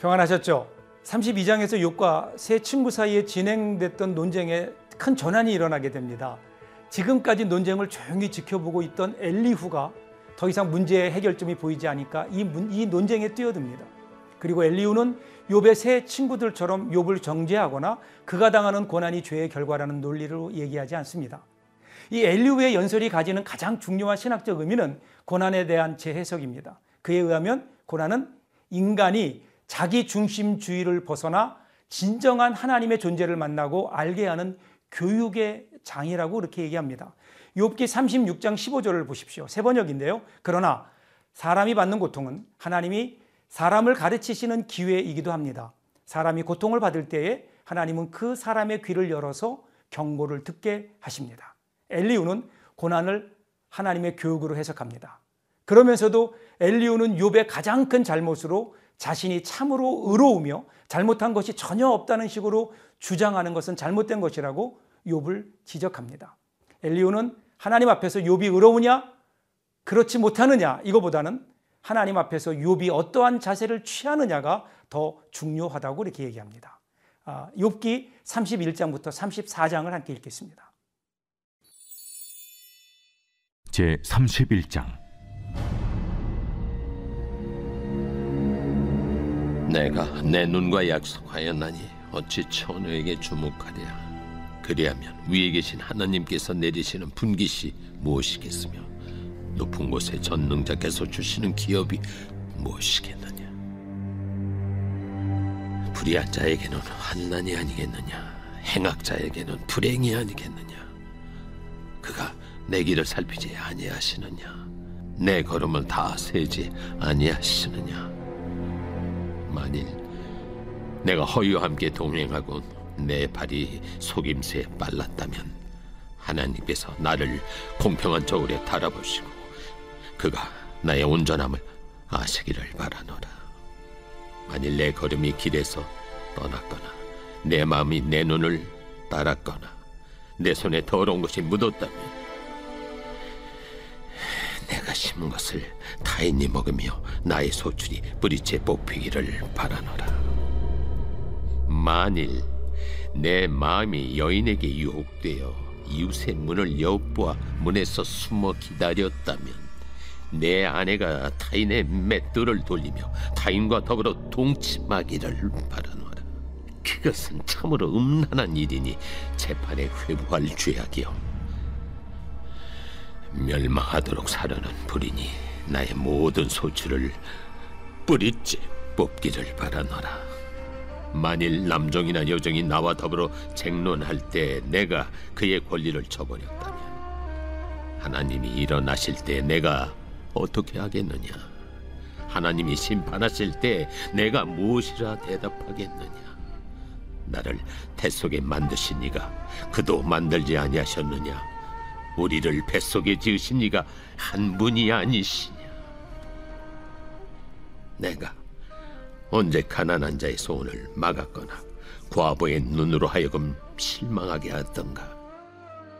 평안하셨죠? 32장에서 욥과 세 친구 사이에 진행됐던 논쟁에 큰 전환이 일어나게 됩니다. 지금까지 논쟁을 조용히 지켜보고 있던 엘리후가 더 이상 문제의 해결점이 보이지 않으니까 이, 문, 이 논쟁에 뛰어듭니다. 그리고 엘리후는 욥의 세 친구들처럼 욥을 정죄하거나 그가 당하는 고난이 죄의 결과라는 논리로 얘기하지 않습니다. 이 엘리후의 연설이 가지는 가장 중요한 신학적 의미는 고난에 대한 재해석입니다. 그에 의하면 고난은 인간이 자기 중심주의를 벗어나 진정한 하나님의 존재를 만나고 알게 하는 교육의 장이라고 그렇게 얘기합니다. 욥기 36장 15절을 보십시오. 세 번역인데요. 그러나 사람이 받는 고통은 하나님이 사람을 가르치시는 기회이기도 합니다. 사람이 고통을 받을 때에 하나님은 그 사람의 귀를 열어서 경고를 듣게 하십니다. 엘리우는 고난을 하나님의 교육으로 해석합니다. 그러면서도 엘리우는 욥의 가장 큰 잘못으로 자신이 참으로 의로우며 잘못한 것이 전혀 없다는 식으로 주장하는 것은 잘못된 것이라고 욥을 지적합니다. 엘리오는 하나님 앞에서 욥이 의로우냐 그렇지 못하느냐 이거보다는 하나님 앞에서 욥이 어떠한 자세를 취하느냐가 더 중요하다고 이렇게 얘기합니다. 아, 욥기 31장부터 34장을 함께 읽겠습니다. 제 31장 내가 내 눈과 약속하였나니 어찌 천우에게 주목하랴? 그리하면 위에 계신 하나님께서 내리시는 분깃이 무엇이겠으며 높은 곳에 전능자께서 주시는 기업이 무엇이겠느냐? 불의한 자에게는 환난이 아니겠느냐? 행악자에게는 불행이 아니겠느냐? 그가 내 길을 살피지 아니하시느냐? 내 걸음을 다 세지 아니하시느냐 만일 내가 허유와 함께 동행하고 내 발이 속임새에 빨랐다면 하나님께서 나를 공평한 저울에 달아보시고 그가 나의 온전함을 아시기를 바라노라. 만일 내 걸음이 길에서 떠났거나 내 마음이 내 눈을 따랐거나 내 손에 더러운 것이 묻었다면 심은 것을 타인이 먹으며 나의 소출이 뿌리째 뽑히기를 바라노라. 만일 내 마음이 여인에게 유혹되어 이웃의 문을 엿보아 문에서 숨어 기다렸다면 내 아내가 타인의 맷돌을 돌리며 타인과 더불어 동침하기를 바라노라. 그것은 참으로 음란한 일이니 재판에 회부할 죄악이요. 멸망하도록 사려는 불이니 나의 모든 소출을 뿌리째 뽑기를 바라노라. 만일 남종이나 여종이 나와 더불어 쟁론할 때 내가 그의 권리를 저버렸다면 하나님이 일어나실 때 내가 어떻게 하겠느냐? 하나님이 심판하실 때 내가 무엇이라 대답하겠느냐? 나를 뱃속에 만드신 이가 그도 만들지 아니하셨느냐? 우리를 뱃속에 지으신 이가 한 분이 아니시냐? 내가 언제 가난한 자의 소원을 막았거나 과부의 눈으로 하여금 실망하게 하던가?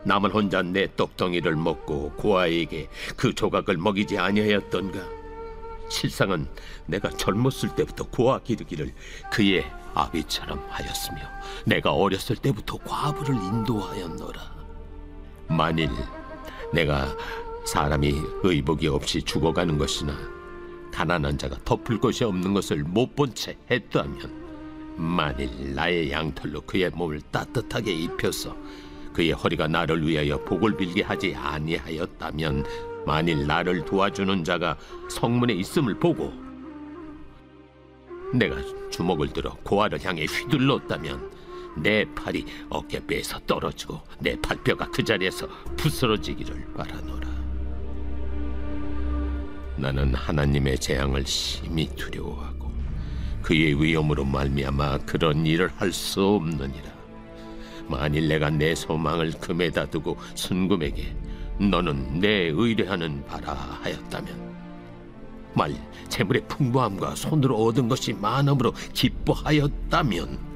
남은 혼자 내 떡덩이를 먹고 고아에게 그 조각을 먹이지 아니하였던가? 실상은 내가 젊었을 때부터 고아 기르기를 그의 아비처럼 하였으며 내가 어렸을 때부터 과부를 인도하였노라 만일 내가 사람이 의복이 없이 죽어가는 것이나 가난한 자가 덮을 것이 없는 것을 못 본 채 했다면 만일 나의 양털로 그의 몸을 따뜻하게 입혀서 그의 허리가 나를 위하여 복을 빌게 하지 아니하였다면 만일 나를 도와주는 자가 성문에 있음을 보고 내가 주먹을 들어 고아를 향해 휘둘렀다면 내 팔이 어깨뼈에서 떨어지고 내 팔뼈가 그 자리에서 부스러지기를 바라노라. 나는 하나님의 재앙을 심히 두려워하고 그의 위험으로 말미암아 그런 일을 할 수 없느니라. 만일 내가 내 소망을 금에다 두고 순금에게 너는 내 의뢰하는 바라 하였다면 말 재물의 풍부함과 손으로 얻은 것이 많음으로 기뻐하였다면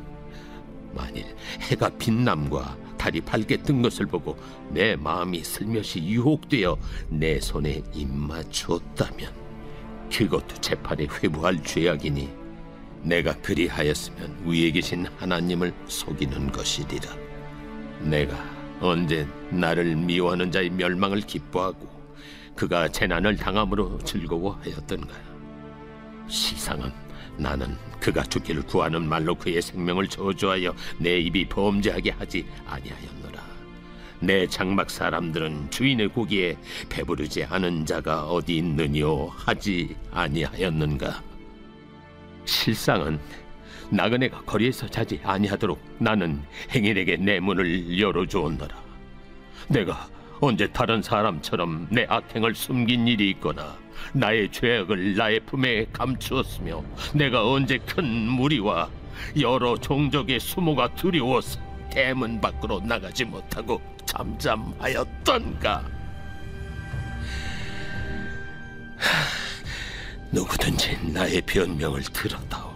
만일 해가 빛남과 달이 밝게 뜬 것을 보고 내 마음이 슬며시 유혹되어 내 손에 입맞추었다면 그것도 재판에 회부할 죄악이니 내가 그리하였으면 위에 계신 하나님을 속이는 것이리라. 내가 언제 나를 미워하는 자의 멸망을 기뻐하고 그가 재난을 당함으로 즐거워하였던가. 시상은 나는 그가 죽기를 구하는 말로 그의 생명을 저주하여 내 입이 범죄하게 하지 아니하였노라. 내 장막 사람들은 주인의 고기에 배부르지 않은 자가 어디 있느뇨 하지 아니하였는가. 실상은 나그네가 거리에서 자지 아니하도록 나는 행인에게 내 문을 열어주었노라. 내가 언제 다른 사람처럼 내 악행을 숨긴 일이 있거나 나의 죄악을 나의 품에 감추었으며 내가 언제 큰 무리와 여러 종족의 수모가 두려워서 대문 밖으로 나가지 못하고 잠잠하였던가 하, 누구든지 나의 변명을 들어다오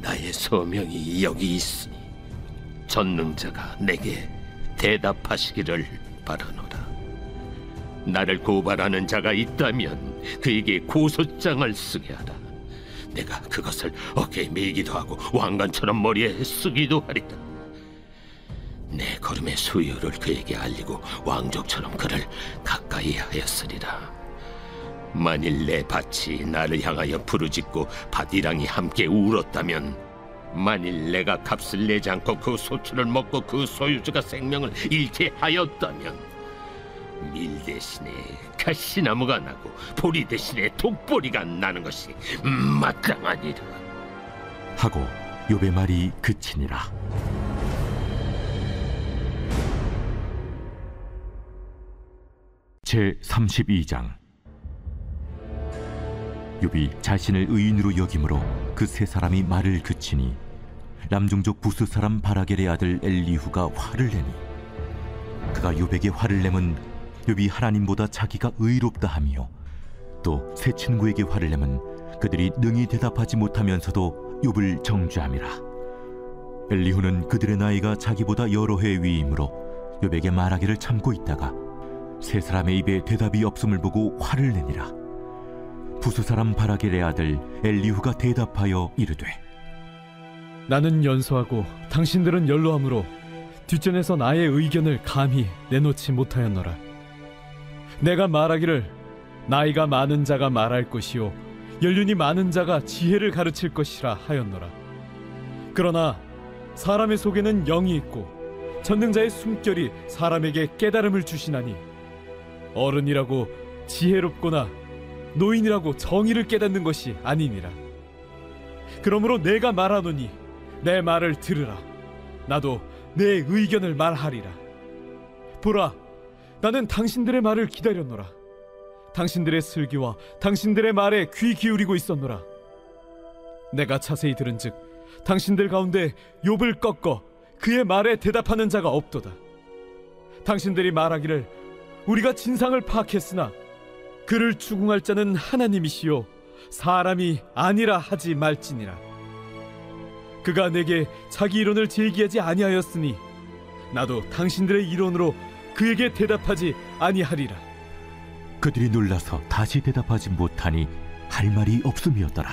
나의 소명이 여기 있으니 전능자가 내게 대답하시기를 바라노라. 나를 고발하는 자가 있다면 그에게 고소장을 쓰게 하라. 내가 그것을 어깨에 메기도 하고 왕관처럼 머리에 쓰기도 하리라. 내 걸음의 수요를 그에게 알리고 왕족처럼 그를 가까이 하였으리라. 만일 내 밭이 나를 향하여 부르짖고 밭이랑이 함께 울었다면 만일 내가 값을 내지 않고 그 소출을 먹고 그 소유주가 생명을 잃게 하였다면 밀 대신에 가시나무가 나고 보리 대신에 독보리가 나는 것이 마땅하니라. 하고 욥의 말이 그치니라. 제 32장. 욥이 자신을 의인으로 여김으로 그 세 사람이 말을 그치니 남종족 부스 사람 바라겔의 아들 엘리후가 화를 내니 그가 욥에게 화를 내면 욥이 하나님보다 자기가 의롭다 하며 또세 친구에게 화를 내면 그들이 능히 대답하지 못하면서도 욥을 정죄함이라 엘리후는 그들의 나이가 자기보다 여러 해 위이므로 욥에게 말하기를 참고 있다가 세 사람의 입에 대답이 없음을 보고 화를 내니라 부수 사람 바라겔의 아들 엘리후가 대답하여 이르되 나는 연소하고 당신들은 연로함으로 뒷전에서 나의 의견을 감히 내놓지 못하였노라. 내가 말하기를 나이가 많은 자가 말할 것이요 연륜이 많은 자가 지혜를 가르칠 것이라 하였노라. 그러나 사람의 속에는 영이 있고 전능자의 숨결이 사람에게 깨달음을 주시나니 어른이라고 지혜롭거나 노인이라고 정의를 깨닫는 것이 아니니라. 그러므로 내가 말하노니 내 말을 들으라. 나도 내 의견을 말하리라. 보라, 나는 당신들의 말을 기다렸노라. 당신들의 슬기와 당신들의 말에 귀 기울이고 있었노라. 내가 자세히 들은즉 당신들 가운데 욥을 꺾어 그의 말에 대답하는 자가 없도다. 당신들이 말하기를 우리가 진상을 파악했으나 그를 추궁할 자는 하나님이시요 사람이 아니라 하지 말지니라. 그가 내게 자기 이론을 제기하지 아니하였으니 나도 당신들의 이론으로 그에게 대답하지 아니하리라. 그들이 놀라서 다시 대답하지 못하니 할 말이 없음이었더라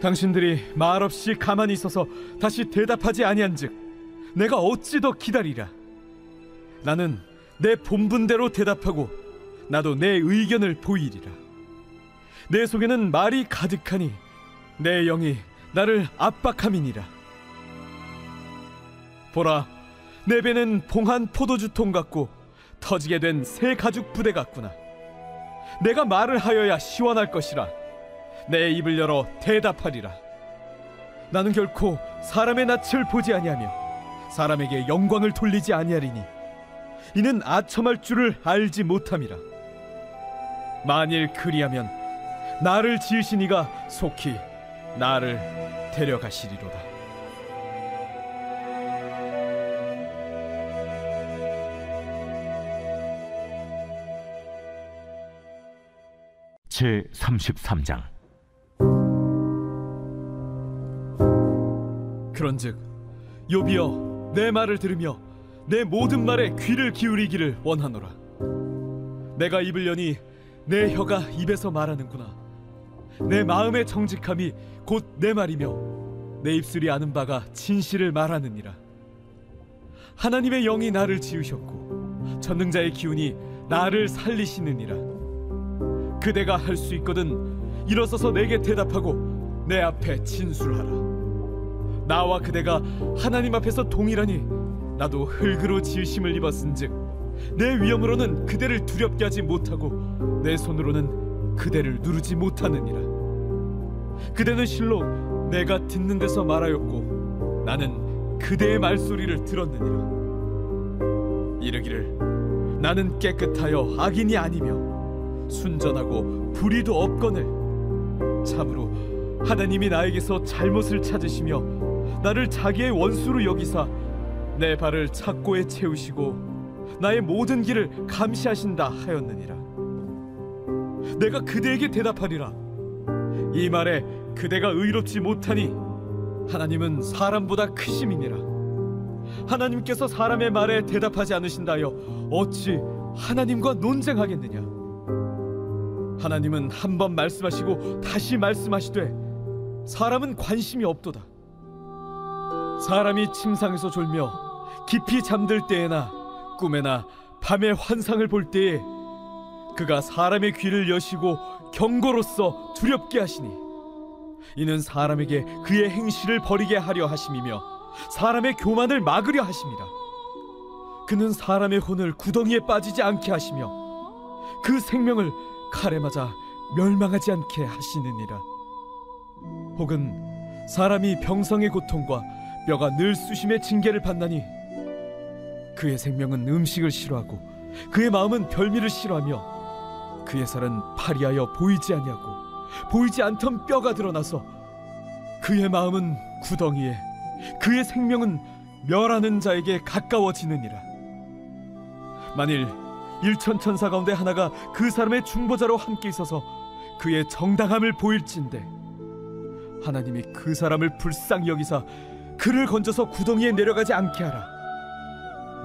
당신들이 말 없이 가만히 있어서 다시 대답하지 아니한즉 내가 어찌 더 기다리라. 나는 내 본분대로 대답하고 나도 내 의견을 보이리라. 내 속에는 말이 가득하니 내 영이 나를 압박함이니라. 보라, 내 배는 봉한 포도주 통 같고 터지게 된 새 가죽 부대 같구나. 내가 말을 하여야 시원할 것이라. 내 입을 열어 대답하리라. 나는 결코 사람의 낯을 보지 아니하며 사람에게 영광을 돌리지 아니하리니 이는 아첨할 줄을 알지 못함이라. 만일 그리하면 나를 지으신 이가 속히 나를 데려가시리로다. 제 33장 그런즉 요비여 내 말을 들으며 내 모든 말에 귀를 기울이기를 원하노라. 내가 입을 여니 내 혀가 입에서 말하는구나. 내 마음의 정직함이 곧 내 말이며 내 입술이 아는 바가 진실을 말하느니라 하나님의 영이 나를 지으셨고 전능자의 기운이 나를 살리시느니라 그대가 할 수 있거든 일어서서 내게 대답하고 내 앞에 진술하라. 나와 그대가 하나님 앞에서 동일하니 나도 흙으로 지으심을 입었은즉 내 위엄으로는 그대를 두렵게 하지 못하고 내 손으로는 그대를 누르지 못하느니라. 그대는 실로 내가 듣는 데서 말하였고 나는 그대의 말소리를 들었느니라. 이르기를 나는 깨끗하여 악인이 아니며 순전하고 불의도 없거늘. 참으로 하나님이 나에게서 잘못을 찾으시며 나를 자기의 원수로 여기사 내 발을 착고에 채우시고 나의 모든 길을 감시하신다 하였느니라. 내가 그대에게 대답하리라. 이 말에 그대가 의롭지 못하니 하나님은 사람보다 크심이니라. 하나님께서 사람의 말에 대답하지 않으신다여 어찌 하나님과 논쟁하겠느냐 하나님은 한 번 말씀하시고 다시 말씀하시되 사람은 관심이 없도다. 사람이 침상에서 졸며 깊이 잠들 때에나 꿈에나 밤의 환상을 볼 때에 그가 사람의 귀를 여시고 경고로서 두렵게 하시니 이는 사람에게 그의 행실을 버리게 하려 하심이며 사람의 교만을 막으려 하심이라 그는 사람의 혼을 구덩이에 빠지지 않게 하시며 그 생명을 칼에 맞아 멸망하지 않게 하시느니라. 혹은 사람이 병성의 고통과 뼈가 늘 쑤심의 징계를 받나니 그의 생명은 음식을 싫어하고 그의 마음은 별미를 싫어하며 그의 살은 파리하여 보이지 아니하고 보이지 않던 뼈가 드러나서 그의 마음은 구덩이에 그의 생명은 멸하는 자에게 가까워지느니라. 만일 일천 천사 가운데 하나가 그 사람의 중보자로 함께 있어서 그의 정당함을 보일진데 하나님이 그 사람을 불쌍히 여기사 그를 건져서 구덩이에 내려가지 않게 하라.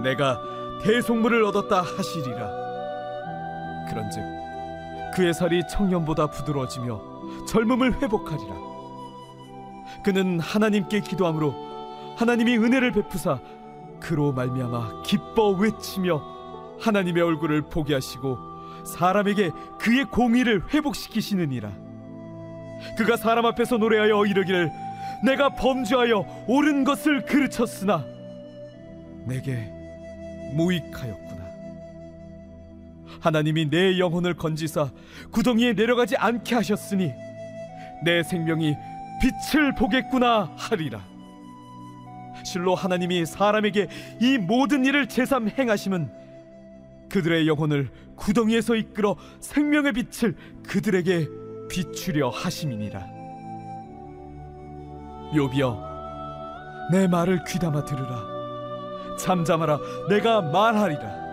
내가 대속물을 얻었다 하시리라. 그런즉 그의 살이 청년보다 부드러워지며 젊음을 회복하리라. 그는 하나님께 기도함으로 하나님이 은혜를 베푸사 그로 말미암아 기뻐 외치며 하나님의 얼굴을 보게 하시고 사람에게 그의 공의를 회복시키시느니라. 그가 사람 앞에서 노래하여 이르기를 내가 범죄하여 옳은 것을 그르쳤으나 내게 무익하였구나. 하나님이 내 영혼을 건지사 구덩이에 내려가지 않게 하셨으니 내 생명이 빛을 보겠구나 하리라. 실로 하나님이 사람에게 이 모든 일을 제삼 행하심은 그들의 영혼을 구덩이에서 이끌어 생명의 빛을 그들에게 비추려 하심이니라. 요비여 내 말을 귀담아 들으라. 잠잠하라 내가 말하리라.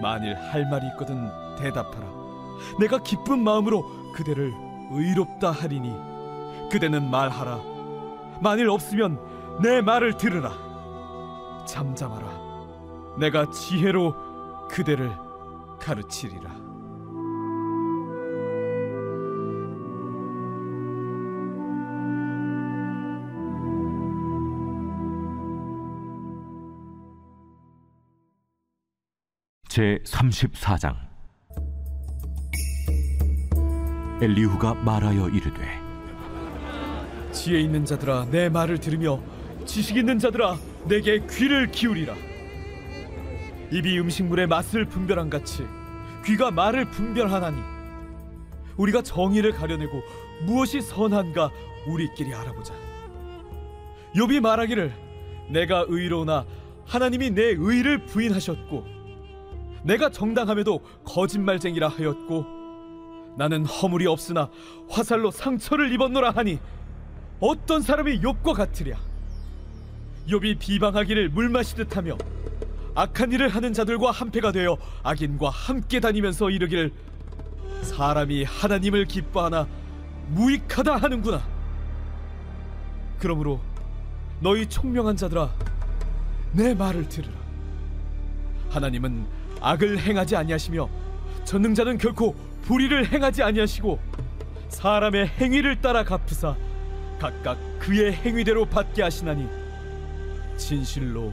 만일 할 말이 있거든 대답하라. 내가 기쁜 마음으로 그대를 의롭다 하리니 그대는 말하라. 만일 없으면 내 말을 들으라. 잠잠하라. 내가 지혜로 그대를 가르치리라. 제 34장. 엘리후가 말하여 이르되 지혜 있는 자들아 내 말을 들으며 지식 있는 자들아 내게 귀를 기울이라 입이 음식물의 맛을 분별한 같이 귀가 말을 분별하나니 우리가 정의를 가려내고 무엇이 선한가 우리끼리 알아보자. 욥이 말하기를 내가 의로우나 하나님이 내 의를 부인하셨고 내가 정당함에도 거짓말쟁이라 하였고 나는 허물이 없으나 화살로 상처를 입었노라 하니 어떤 사람이 욥과 같으랴. 욥이 비방하기를 물 마시듯 하며 악한 일을 하는 자들과 한패가 되어 악인과 함께 다니면서 이르기를 사람이 하나님을 기뻐하나 무익하다 하는구나. 그러므로 너희 총명한 자들아 내 말을 들으라. 하나님은 악을 행하지 아니하시며 전능자는 결코 불의를 행하지 아니하시고 사람의 행위를 따라 갚으사 각각 그의 행위대로 받게 하시나니 진실로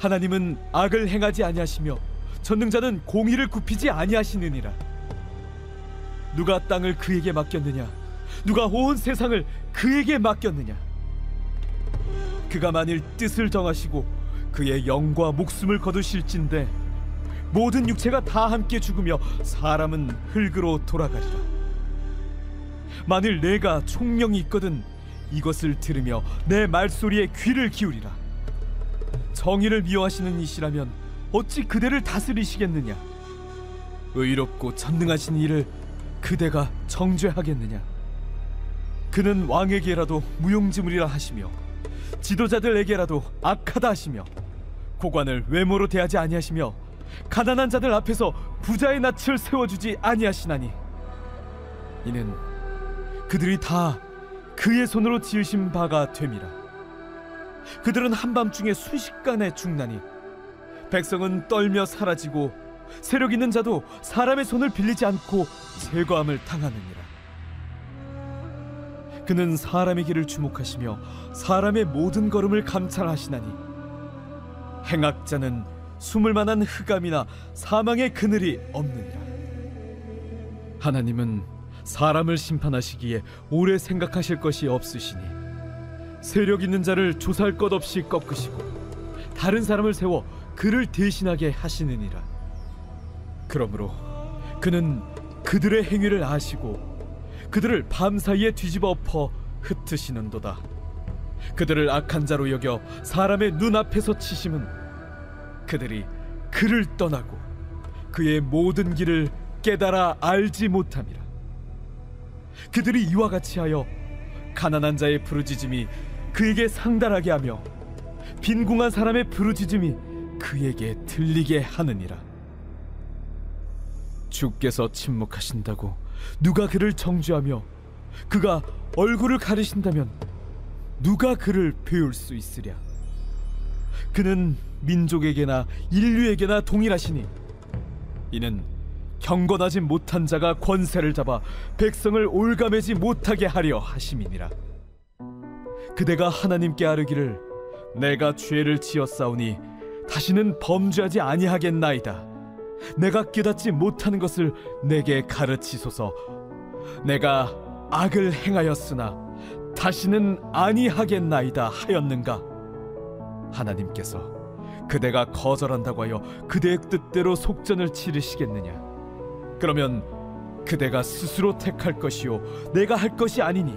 하나님은 악을 행하지 아니하시며 전능자는 공의를 굽히지 아니하시느니라. 누가 땅을 그에게 맡겼느냐? 누가 온 세상을 그에게 맡겼느냐? 그가 만일 뜻을 정하시고 그의 영과 목숨을 거두실진데 모든 육체가 다 함께 죽으며 사람은 흙으로 돌아가리라. 만일 내가 총명이 있거든 이것을 들으며 내 말소리에 귀를 기울이라 정의를 미워하시는 이시라면 어찌 그대를 다스리시겠느냐? 의롭고 전능하신 이를 그대가 정죄하겠느냐? 그는 왕에게라도 무용지물이라 하시며 지도자들에게라도 악하다 하시며 고관을 외모로 대하지 아니하시며 가난한 자들 앞에서 부자의 낯을 세워주지 아니하시나니 이는 그들이 다 그의 손으로 지으신 바가 됨이라 그들은 한밤중에 순식간에 죽나니 백성은 떨며 사라지고 세력 있는 자도 사람의 손을 빌리지 않고 제거함을 당하느니라. 그는 사람의 길을 주목하시며 사람의 모든 걸음을 감찰하시나니 행악자는 숨을 만한 흑암이나 사망의 그늘이 없느니라. 하나님은 사람을 심판하시기에 오래 생각하실 것이 없으시니 세력 있는 자를 조사할 것 없이 꺾으시고 다른 사람을 세워 그를 대신하게 하시느니라. 그러므로 그는 그들의 행위를 아시고 그들을 밤사이에 뒤집어 엎어 흩으시는도다. 그들을 악한 자로 여겨 사람의 눈앞에서 치심은 그들이 그를 떠나고 그의 모든 길을 깨달아 알지 못함이라. 그들이 이와 같이 하여 가난한 자의 부르짖음이 그에게 상달하게 하며 빈궁한 사람의 부르짖음이 그에게 들리게 하느니라. 주께서 침묵하신다고 누가 그를 정죄하며 그가 얼굴을 가리신다면 누가 그를 배울 수 있으랴? 그는 민족에게나 인류에게나 동일하시니 이는 경건하지 못한 자가 권세를 잡아 백성을 올가매지 못하게 하려 하심이니라 그대가 하나님께 아뢰기를 내가 죄를 지었사오니 다시는 범죄하지 아니하겠나이다. 내가 깨닫지 못하는 것을 내게 가르치소서. 내가 악을 행하였으나 다시는 아니하겠나이다 하였는가? 하나님께서 그대가 거절한다고 하여 그대의 뜻대로 속전을 치르시겠느냐? 그러면 그대가 스스로 택할 것이요 내가 할 것이 아니니?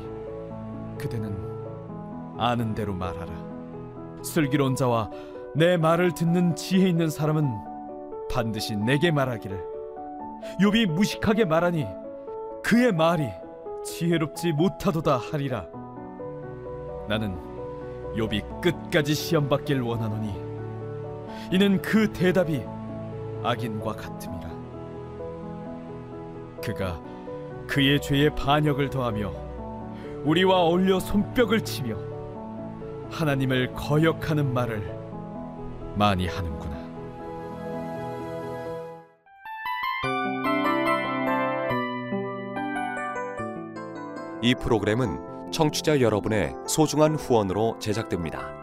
그대는 아는 대로 말하라. 슬기로운 자와 내 말을 듣는 지혜 있는 사람은 반드시 내게 말하기를. 욥이 무식하게 말하니 그의 말이 지혜롭지 못하도다 하리라. 나는 욥이 끝까지 시험 받길 원하노니 이는 그 대답이 악인과 같음이라. 그가 그의 죄에 반역을 더하며 우리와 어울려 손뼉을 치며 하나님을 거역하는 말을 많이 하는구나 이 프로그램은 청취자 여러분의 소중한 후원으로 제작됩니다.